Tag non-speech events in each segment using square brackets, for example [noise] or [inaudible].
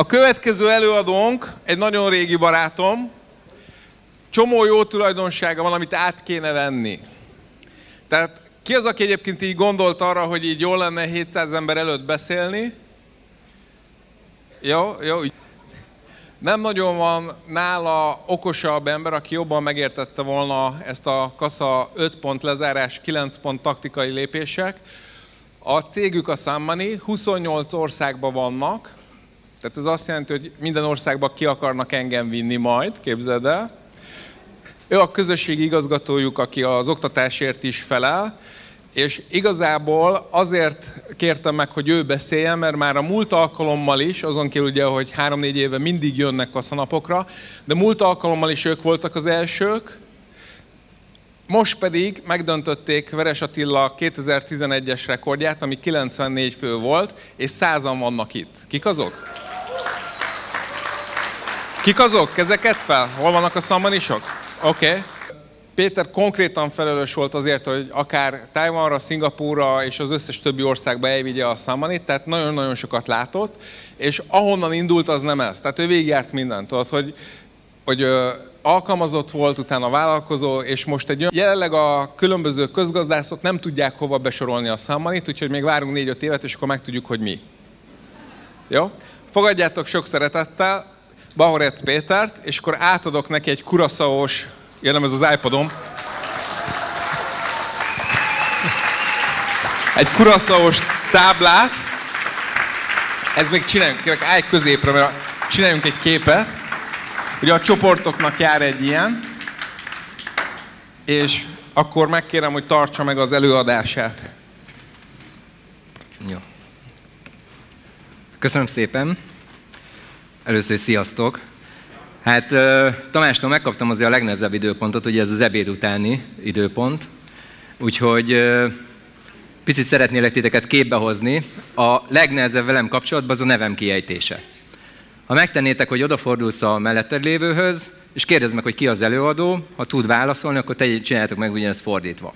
A következő előadónk egy nagyon régi barátom, csomó jó tulajdonsága van, amit át kéne venni. Tehát ki az, aki egyébként így gondolt arra, hogy így jól lenne 700 ember előtt beszélni? Jó, jó. Nem nagyon van nála okosabb ember, aki jobban megértette volna ezt a kassa 5 pont lezárás, 9 pont taktikai lépések. A cégük a Sammani, 28 országban vannak, tehát ez azt jelenti, hogy minden országban ki akarnak engem vinni majd, képzeld el. Ő a közösségi igazgatójuk, aki az oktatásért is felel, és igazából azért kértem meg, hogy ő beszéljen, mert már a múlt alkalommal is, azon kívül ugye, hogy három-négy éve mindig jönnek kaszanapokra, de múlt alkalommal is ők voltak az elsők, most pedig megdöntötték Veres Attila 2011-es rekordját, ami 94 fő volt, és százan vannak itt. Kik azok? Kik azok? Kezeket fel? Hol vannak a szammanisok? Oké. Okay. Péter konkrétan felelős volt azért, hogy akár Tájvanra, Szingapúra és az összes többi országba elvigye a Sammanit, tehát nagyon-nagyon sokat látott, és ahonnan indult, az nem ez. Tehát ő végigjárt mindent, tudod, hogy, hogy alkalmazott volt, utána vállalkozó, és most egy jelenleg a különböző közgazdászok nem tudják hova besorolni a Sammanit, úgyhogy még várunk négy-öt évet, és akkor megtudjuk, hogy mi. Jó? Fogadjátok sok szeretettel Bahorec Pétert, és akkor átadok neki egy kuraszaós Jelen ez az iPadom. Egy kuraszaos táblát. Ez még csináljunk, kérlek, állj középre, mert csináljunk egy képet. Ugye a csoportoknak jár egy ilyen, és akkor megkérem, hogy tartsa meg az előadását. Jó. Köszönöm szépen. Először sziasztok. Hát Tamástól megkaptam azért a legnehezebb időpontot, ugye ez az ebéd utáni időpont. Úgyhogy picit szeretnélek titeket képbe hozni. A legnehezebb velem kapcsolatban az a nevem kiejtése. Ha megtennétek, hogy odafordulsz a melletted lévőhöz, és kérdezd meg, hogy ki az előadó, ha tud válaszolni, akkor te csináljátok meg ugyanezt fordítva.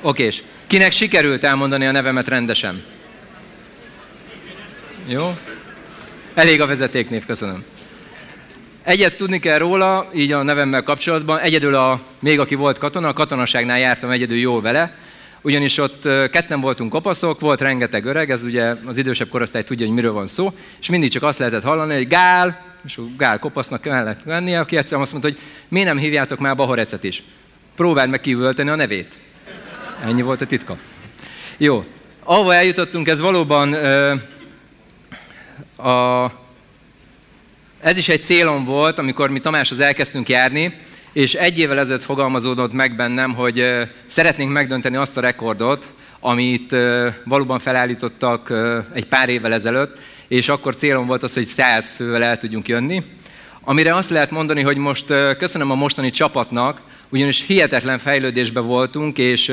Okés. Kinek sikerült elmondani a nevemet rendesen? Jó? Elég a vezetéknév, köszönöm. Egyet tudni kell róla, így a nevemmel kapcsolatban, egyedül a, még aki volt katona, a katonaságnál jártam egyedül jó vele, ugyanis ott ketten voltunk kopaszok, volt rengeteg öreg, ez ugye az idősebb korosztály tudja, hogy miről van szó, és mindig csak azt lehetett hallani, hogy Gál, és Gál kopasznak kellett lennie, aki egyszerűen azt mondta, hogy miért nem hívjátok már Bahorecet is. Próbáld meg kívülteni a nevét. Ennyi volt a titka. Jó. Ahova eljutottunk, ez valóban ö, a, ez is egy célom volt, amikor mi Tamáshoz elkezdtünk járni, és egy évvel ezelőtt fogalmazódott meg bennem, hogy ö, szeretnénk megdönteni azt a rekordot, amit ö, valóban felállítottak ö, egy pár évvel ezelőtt, és akkor célom volt az, hogy 100 fővel el tudjunk jönni. Amire azt lehet mondani, hogy most köszönöm a mostani csapatnak, ugyanis hihetetlen fejlődésben voltunk, és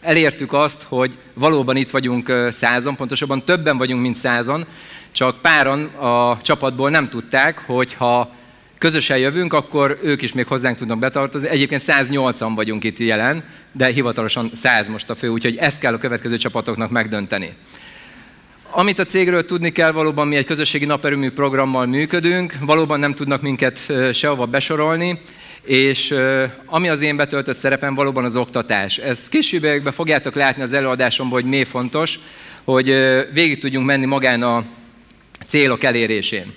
elértük azt, hogy valóban itt vagyunk százan, pontosabban többen vagyunk, mint százan, csak páran a csapatból nem tudták, hogy ha közösen jövünk, akkor ők is még hozzánk tudnak betartozni. Egyébként 180 vagyunk itt jelen, de hivatalosan 100 most a fő, úgyhogy ezt kell a következő csapatoknak megdönteni. Amit a cégről tudni kell, valóban mi egy közösségi naperőmű programmal működünk, valóban nem tudnak minket sehova besorolni, és ami az én betöltött szerepem valóban az oktatás. Ez később fogjátok látni az előadásomban, hogy miért fontos, hogy végig tudjunk menni magán a célok elérésén.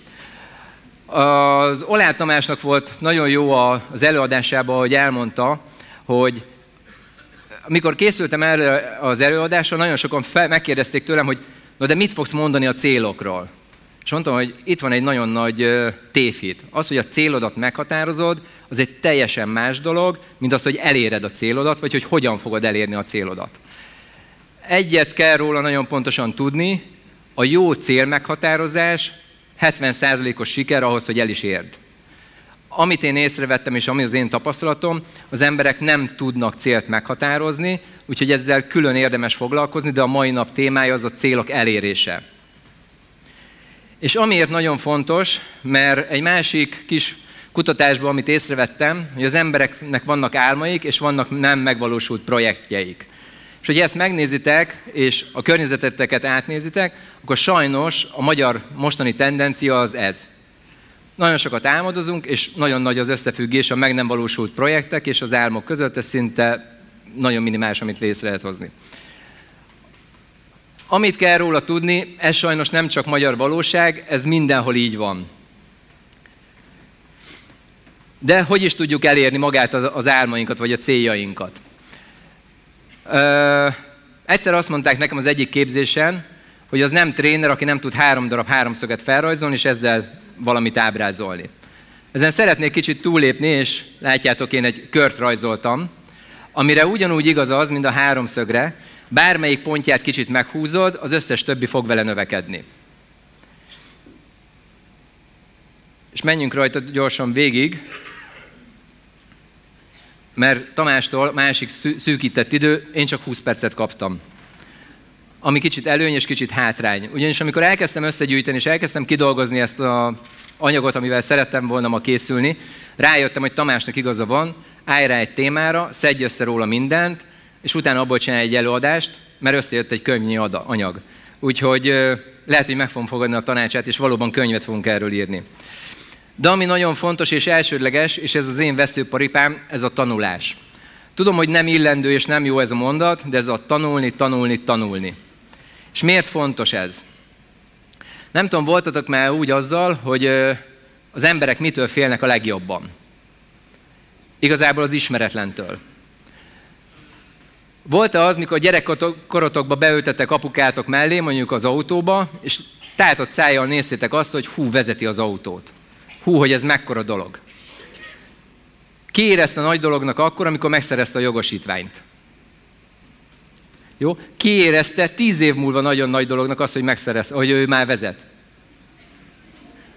Az Olát Tamásnak volt nagyon jó az előadásában, hogy elmondta, hogy amikor készültem erre az előadásra, nagyon sokan fel, megkérdezték tőlem, hogy na de mit fogsz mondani a célokról? És mondtam, hogy itt van egy nagyon nagy tévhit. Az, hogy a célodat meghatározod, az egy teljesen más dolog, mint az, hogy eléred a célodat, vagy hogy hogyan fogod elérni a célodat. Egyet kell róla nagyon pontosan tudni, a jó cél meghatározás 70%-os siker ahhoz, hogy el is érd. Amit én észrevettem, és ami az én tapasztalatom, az emberek nem tudnak célt meghatározni, úgyhogy ezzel külön érdemes foglalkozni, de a mai nap témája az a célok elérése. És amiért nagyon fontos, mert egy másik kis kutatásban, amit észrevettem, hogy az embereknek vannak álmaik, és vannak nem megvalósult projektjeik. És hogy ezt megnézitek, és a környezeteteket átnézitek, akkor sajnos a magyar mostani tendencia az ez. Nagyon sokat álmodozunk, és nagyon nagy az összefüggés a meg nem valósult projektek és az álmok között, ez szinte nagyon minimális, amit létre lehet hozni. Amit kell róla tudni, ez sajnos nem csak magyar valóság, ez mindenhol így van. De hogy is tudjuk elérni magát az álmainkat, vagy a céljainkat? Ö, egyszer azt mondták nekem az egyik képzésen, hogy az nem tréner, aki nem tud három darab háromszöget felrajzolni, és ezzel valamit ábrázolni. Ezen szeretnék kicsit túlépni, és látjátok, én egy kört rajzoltam, amire ugyanúgy igaz az, mint a háromszögre, bármelyik pontját kicsit meghúzod, az összes többi fog vele növekedni. És menjünk rajta gyorsan végig, mert Tamástól másik szűkített idő, én csak 20 percet kaptam. Ami kicsit előny és kicsit hátrány. Ugyanis amikor elkezdtem összegyűjteni, és elkezdtem kidolgozni ezt a anyagot, amivel szerettem volna ma készülni, rájöttem, hogy Tamásnak igaza van, állj rá egy témára, szedj össze róla mindent, és utána abból csinálj egy előadást, mert összejött egy könyvnyi anyag. Úgyhogy lehet, hogy meg fogom fogadni a tanácsát, és valóban könyvet fogunk erről írni. De ami nagyon fontos és elsődleges, és ez az én veszőparipám, ez a tanulás. Tudom, hogy nem illendő és nem jó ez a mondat, de ez a tanulni, tanulni, tanulni. És miért fontos ez? Nem tudom, voltatok már úgy azzal, hogy az emberek mitől félnek a legjobban? Igazából az ismeretlentől. Volt-e az, mikor gyerekkorotokba beültetek apukátok mellé, mondjuk az autóba, és tátott szájjal néztétek azt, hogy hú, vezeti az autót. Hú, hogy ez mekkora dolog. Ki érezte nagy dolognak akkor, amikor megszerezte a jogosítványt? Jó? Ki érezte tíz év múlva nagyon nagy dolognak azt, hogy megszerezte, hogy ő már vezet?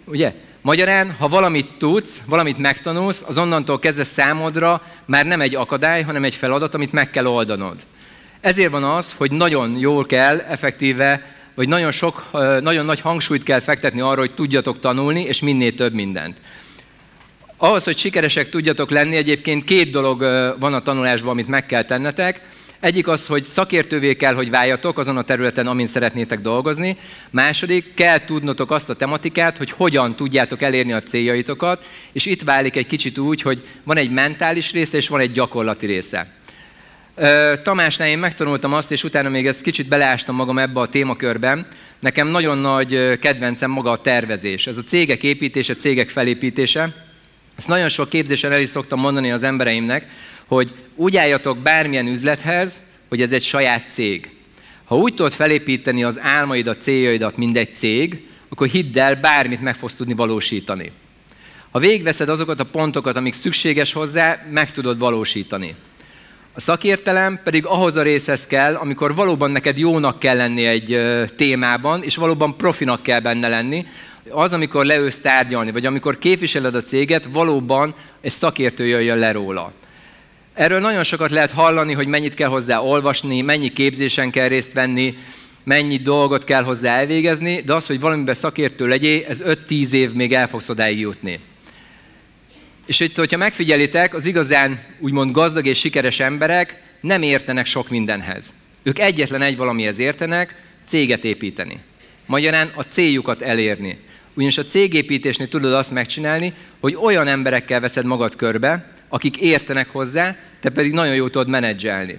Ugye? Magyarán, ha valamit tudsz, valamit megtanulsz, az onnantól kezdve számodra már nem egy akadály, hanem egy feladat, amit meg kell oldanod. Ezért van az, hogy nagyon jól kell, effektíve, vagy nagyon, sok, nagyon nagy hangsúlyt kell fektetni arra, hogy tudjatok tanulni, és minél több mindent. Ahhoz, hogy sikeresek tudjatok lenni, egyébként két dolog van a tanulásban, amit meg kell tennetek. Egyik az, hogy szakértővé kell, hogy váljatok azon a területen, amin szeretnétek dolgozni. Második, kell tudnotok azt a tematikát, hogy hogyan tudjátok elérni a céljaitokat, és itt válik egy kicsit úgy, hogy van egy mentális része, és van egy gyakorlati része. Tamásnál én megtanultam azt, és utána még ezt kicsit beleástam magam ebbe a témakörben. Nekem nagyon nagy kedvencem maga a tervezés. Ez a cégek építése, cégek felépítése. Ezt nagyon sok képzésen el is szoktam mondani az embereimnek, hogy úgy álljatok bármilyen üzlethez, hogy ez egy saját cég. Ha úgy tudod felépíteni az álmaidat, céljaidat, mint egy cég, akkor hidd el, bármit meg fogsz tudni valósítani. Ha végveszed azokat a pontokat, amik szükséges hozzá, meg tudod valósítani. A szakértelem pedig ahhoz a részhez kell, amikor valóban neked jónak kell lenni egy témában, és valóban profinak kell benne lenni. Az, amikor leősz tárgyalni, vagy amikor képviseled a céget, valóban egy szakértő jöjjön le róla. Erről nagyon sokat lehet hallani, hogy mennyit kell hozzá olvasni, mennyi képzésen kell részt venni, mennyi dolgot kell hozzá elvégezni, de az, hogy valamiben szakértő legyél, ez 5-10 év még el fogsz odáig jutni. És itt, hogyha megfigyelitek, az igazán úgymond gazdag és sikeres emberek nem értenek sok mindenhez. Ők egyetlen egy valamihez értenek, céget építeni. Magyarán a céljukat elérni. Ugyanis a cégépítésnél tudod azt megcsinálni, hogy olyan emberekkel veszed magad körbe, akik értenek hozzá, te pedig nagyon jól tudod menedzselni.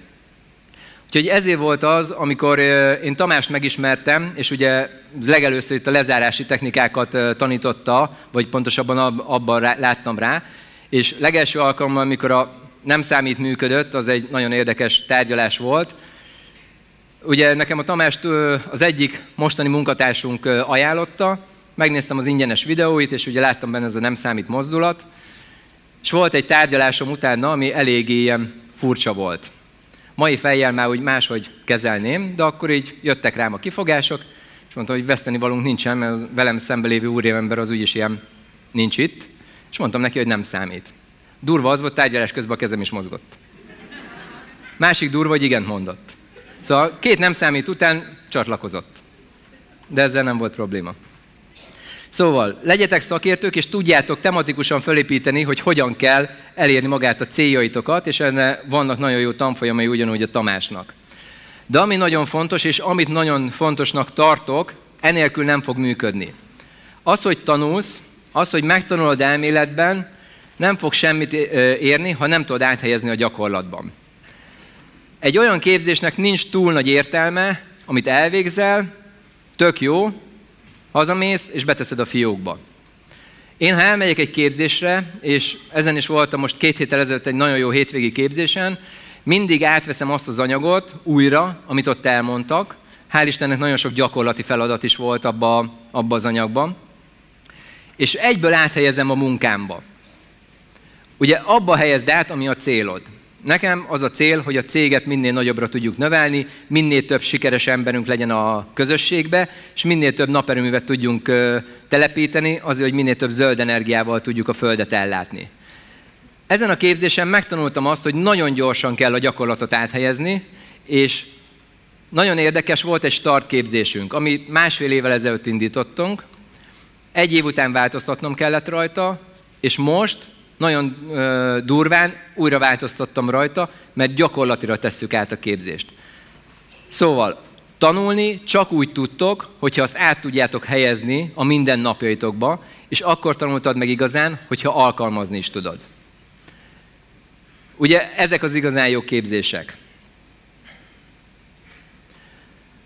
Úgyhogy ezért volt az, amikor én Tamást megismertem, és ugye legelőször itt a lezárási technikákat tanította, vagy pontosabban abban láttam rá, és legelső alkalommal, amikor a nem számít működött, az egy nagyon érdekes tárgyalás volt. Ugye nekem a Tamást az egyik mostani munkatársunk ajánlotta, megnéztem az ingyenes videóit, és ugye láttam benne ez a nem számít mozdulat, és volt egy tárgyalásom utána, ami eléggé ilyen furcsa volt. Mai fejjel már úgy máshogy kezelném, de akkor így jöttek rám a kifogások, és mondtam, hogy veszteni valunk nincsen, mert velem szembe lévő úriember az úgyis ilyen nincs itt, és mondtam neki, hogy nem számít. Durva az volt, tárgyalás közben a kezem is mozgott. Másik durva, hogy igen mondott. Szóval két nem számít után csatlakozott. De ezzel nem volt probléma. Szóval legyetek szakértők, és tudjátok tematikusan felépíteni, hogy hogyan kell elérni magát a céljaitokat, és enne vannak nagyon jó tanfolyamai ugyanúgy a Tamásnak. De ami nagyon fontos, és amit nagyon fontosnak tartok, enélkül nem fog működni. Az, hogy tanulsz, az, hogy megtanulod elméletben, nem fog semmit érni, ha nem tudod áthelyezni a gyakorlatban. Egy olyan képzésnek nincs túl nagy értelme, amit elvégzel, tök jó, hazamész és beteszed a fiókba. Én, ha elmegyek egy képzésre, és ezen is voltam most két héttel ezelőtt egy nagyon jó hétvégi képzésen, mindig átveszem azt az anyagot újra, amit ott elmondtak. Hál' Istennek nagyon sok gyakorlati feladat is volt abba, abba az anyagban. És egyből áthelyezem a munkámba. Ugye abba helyezd át, ami a célod. Nekem az a cél, hogy a céget minél nagyobbra tudjuk növelni, minél több sikeres emberünk legyen a közösségbe, és minél több naperőművet tudjunk telepíteni, azért, hogy minél több zöld energiával tudjuk a Földet ellátni. Ezen a képzésen megtanultam azt, hogy nagyon gyorsan kell a gyakorlatot áthelyezni, és nagyon érdekes volt egy startképzésünk, ami másfél évvel ezelőtt indítottunk. Egy év után változtatnom kellett rajta, és most nagyon ö, durván újra változtattam rajta, mert gyakorlatira tesszük át a képzést. Szóval tanulni csak úgy tudtok, hogyha azt át tudjátok helyezni a mindennapjaitokba, és akkor tanultad meg igazán, hogyha alkalmazni is tudod. Ugye ezek az igazán jó képzések.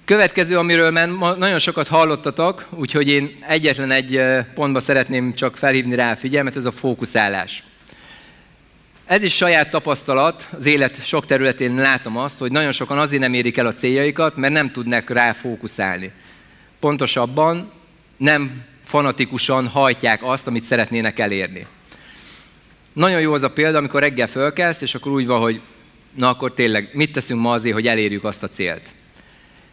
Következő, amiről már nagyon sokat hallottatok, úgyhogy én egyetlen egy pontba szeretném csak felhívni rá a figyelmet, ez a fókuszálás. Ez is saját tapasztalat, az élet sok területén látom azt, hogy nagyon sokan azért nem érik el a céljaikat, mert nem tudnak rá fókuszálni. Pontosabban nem fanatikusan hajtják azt, amit szeretnének elérni. Nagyon jó az a példa, amikor reggel fölkelsz, és akkor úgy van, hogy na akkor tényleg mit teszünk ma azért, hogy elérjük azt a célt.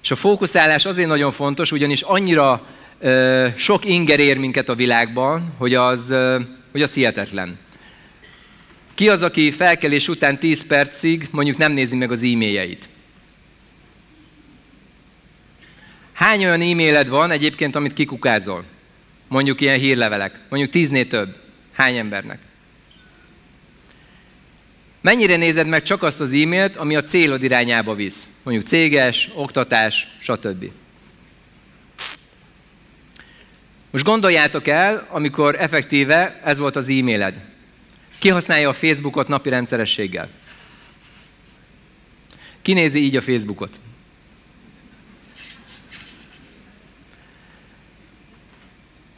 És a fókuszálás azért nagyon fontos, ugyanis annyira ö, sok inger ér minket a világban, hogy az, ö, hogy az hihetetlen. Ki az, aki felkelés után 10 percig mondjuk nem nézi meg az e-mailjeit? Hány olyan e-mailed van egyébként, amit kikukázol? Mondjuk ilyen hírlevelek. Mondjuk tíznél több. Hány embernek? Mennyire nézed meg csak azt az e-mailt, ami a célod irányába visz? Mondjuk céges, oktatás, stb. Most gondoljátok el, amikor effektíve ez volt az e-mailed. Ki használja a Facebookot napi rendszerességgel? Ki nézi így a Facebookot?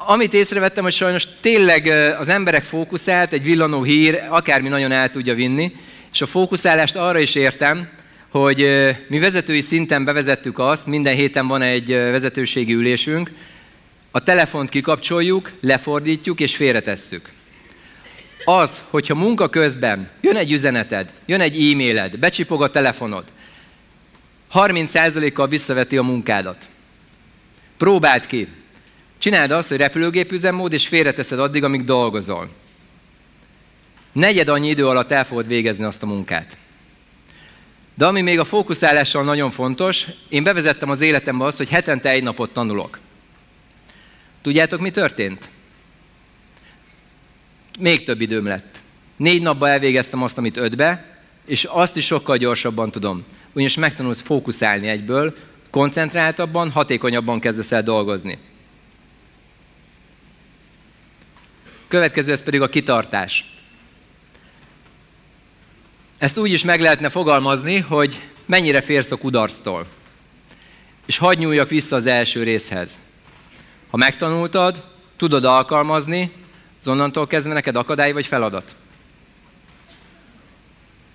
Amit észrevettem, hogy sajnos tényleg az emberek fókuszált, egy villanó hír, akármi nagyon el tudja vinni, és a fókuszálást arra is értem, hogy mi vezetői szinten bevezettük azt, minden héten van egy vezetőségi ülésünk, a telefont kikapcsoljuk, lefordítjuk és félretesszük az, hogyha munka közben jön egy üzeneted, jön egy e-mailed, becsipog a telefonod, 30%-kal visszaveti a munkádat. Próbáld ki. Csináld azt, hogy repülőgép üzemmód, és félreteszed addig, amíg dolgozol. Negyed annyi idő alatt el fogod végezni azt a munkát. De ami még a fókuszálással nagyon fontos, én bevezettem az életembe azt, hogy hetente egy napot tanulok. Tudjátok, mi történt? még több időm lett. Négy napban elvégeztem azt, amit ötbe, és azt is sokkal gyorsabban tudom. Ugyanis megtanulsz fókuszálni egyből, koncentráltabban, hatékonyabban kezdesz el dolgozni. Következő ez pedig a kitartás. Ezt úgy is meg lehetne fogalmazni, hogy mennyire férsz a kudarctól. És hagyj nyúljak vissza az első részhez. Ha megtanultad, tudod alkalmazni, az onnantól kezdve neked akadály vagy feladat?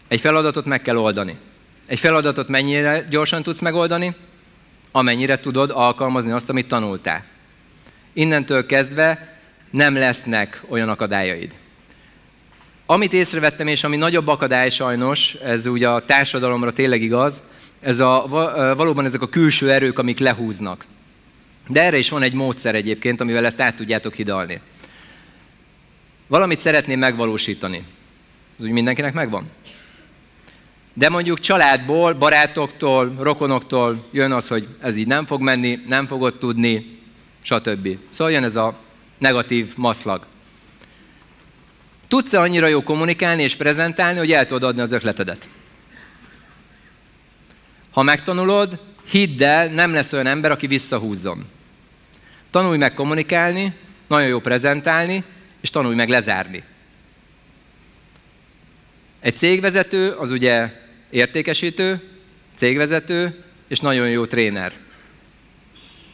Egy feladatot meg kell oldani. Egy feladatot mennyire gyorsan tudsz megoldani? Amennyire tudod alkalmazni azt, amit tanultál. Innentől kezdve nem lesznek olyan akadályaid. Amit észrevettem, és ami nagyobb akadály sajnos, ez ugye a társadalomra tényleg igaz, ez a, valóban ezek a külső erők, amik lehúznak. De erre is van egy módszer egyébként, amivel ezt át tudjátok hidalni. Valamit szeretném megvalósítani. Ez úgy mindenkinek megvan? De mondjuk családból, barátoktól, rokonoktól jön az, hogy ez így nem fog menni, nem fogod tudni, stb. Szóval jön ez a negatív maszlag. Tudsz-e annyira jó kommunikálni és prezentálni, hogy el tudod adni az ötletedet? Ha megtanulod, hidd el, nem lesz olyan ember, aki visszahúzzon. Tanulj meg kommunikálni, nagyon jó prezentálni, és tanulj meg lezárni. Egy cégvezető az ugye értékesítő, cégvezető, és nagyon jó tréner.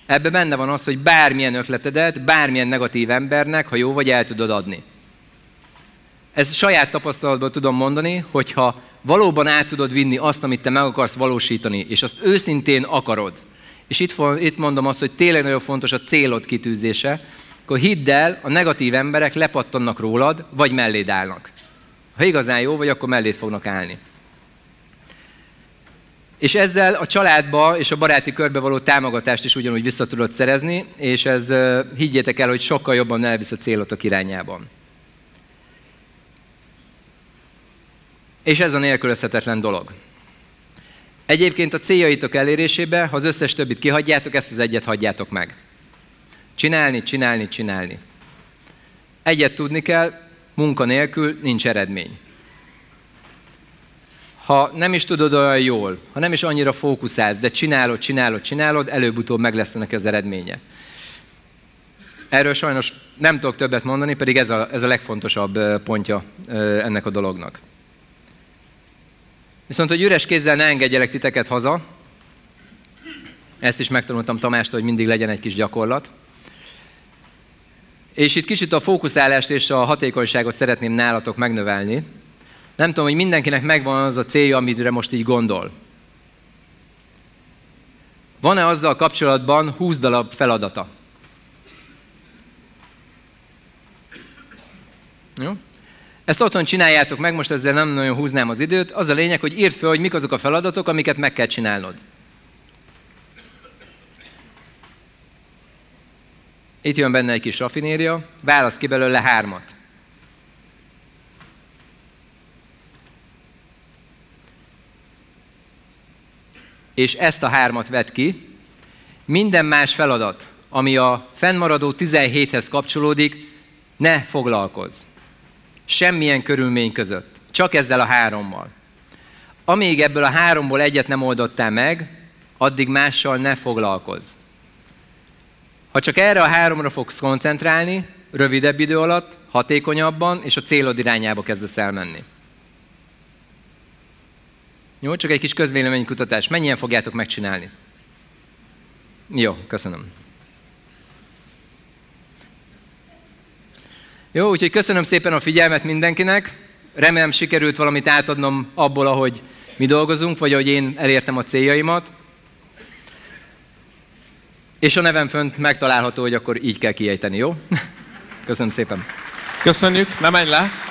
Ebben benne van az, hogy bármilyen ötletedet, bármilyen negatív embernek, ha jó vagy, el tudod adni. Ez saját tapasztalatból tudom mondani, hogyha valóban át tudod vinni azt, amit te meg akarsz valósítani, és azt őszintén akarod, és itt, itt mondom azt, hogy tényleg nagyon fontos a célod kitűzése, akkor hidd el, a negatív emberek lepattannak rólad, vagy melléd állnak. Ha igazán jó vagy, akkor mellét fognak állni. És ezzel a családba és a baráti körbe való támogatást is ugyanúgy vissza tudod szerezni, és ez higgyétek el, hogy sokkal jobban elvisz a célotok irányában. És ez a nélkülözhetetlen dolog. Egyébként a céljaitok elérésébe, ha az összes többit kihagyjátok, ezt az egyet hagyjátok meg. Csinálni, csinálni, csinálni. Egyet tudni kell, munka nélkül nincs eredmény. Ha nem is tudod olyan jól, ha nem is annyira fókuszálsz, de csinálod, csinálod, csinálod, előbb-utóbb meg lesz ennek az eredménye. Erről sajnos nem tudok többet mondani, pedig ez a, ez a legfontosabb pontja ennek a dolognak. Viszont, hogy üres kézzel ne engedjelek titeket haza, ezt is megtanultam Tamástól, hogy mindig legyen egy kis gyakorlat. És itt kicsit a fókuszálást és a hatékonyságot szeretném nálatok megnövelni. Nem tudom, hogy mindenkinek megvan az a célja, amire most így gondol. Van-e azzal kapcsolatban 20 darab feladata? Jó? Ezt otthon csináljátok meg, most ezzel nem nagyon húznám az időt. Az a lényeg, hogy írd fel, hogy mik azok a feladatok, amiket meg kell csinálnod. Itt jön benne egy kis rafinéria, válasz ki belőle hármat. És ezt a hármat vett ki. Minden más feladat, ami a fennmaradó 17-hez kapcsolódik, ne foglalkozz. Semmilyen körülmény között. Csak ezzel a hárommal. Amíg ebből a háromból egyet nem oldottál meg, addig mással ne foglalkozz. Ha csak erre a háromra fogsz koncentrálni, rövidebb idő alatt, hatékonyabban, és a célod irányába kezdesz elmenni. Jó, csak egy kis közvéleménykutatás. Mennyien fogjátok megcsinálni? Jó, köszönöm. Jó, úgyhogy köszönöm szépen a figyelmet mindenkinek. Remélem sikerült valamit átadnom abból, ahogy mi dolgozunk, vagy ahogy én elértem a céljaimat. És a nevem fönt megtalálható, hogy akkor így kell kiejteni, jó? [laughs] Köszönöm szépen. Köszönjük, ne menj le!